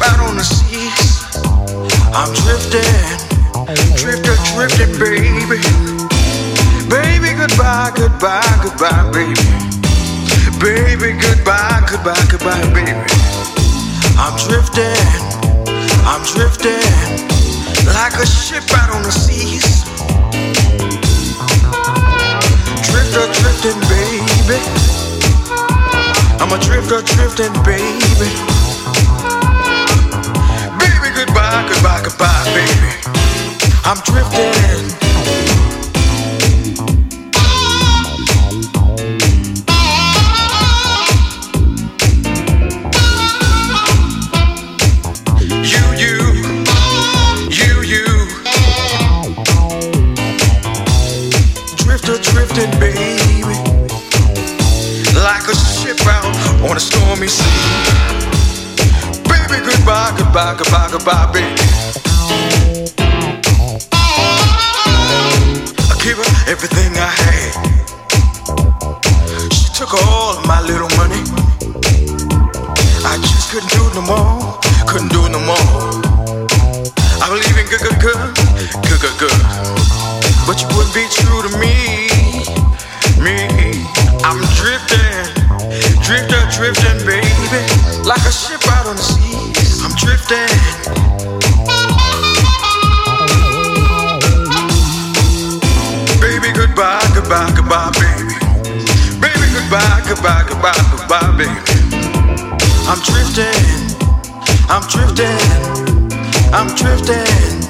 out on the seas. I'm drifting, drifter, drifting, baby. Baby, goodbye, goodbye, goodbye, baby. Baby, goodbye, goodbye, goodbye, baby. I'm drifting, I'm drifting like a ship out on the seas. Drifter, drifting, baby. I'm a drifter, drifting, baby. Goodbye, goodbye, goodbye, baby. I'm drifting. Drifting, baby. Like a ship out on a stormy sea. Goodbye, goodbye, goodbye, baby. I gave her everything I had. She took all of my little money. I just couldn't do no more. Couldn't do no more. I believe in good, good, good, good, good, good. But you wouldn't be true to me. Me, I'm drifting, drifting, drifting, drifting, I'm drifting, I'm drifting.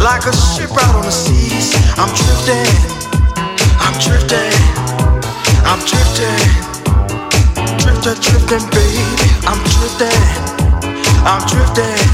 Like a ship out on the seas. I'm drifting, I'm drifting, I'm drifting, drifter, drifting, baby. I'm drifting, I'm drifting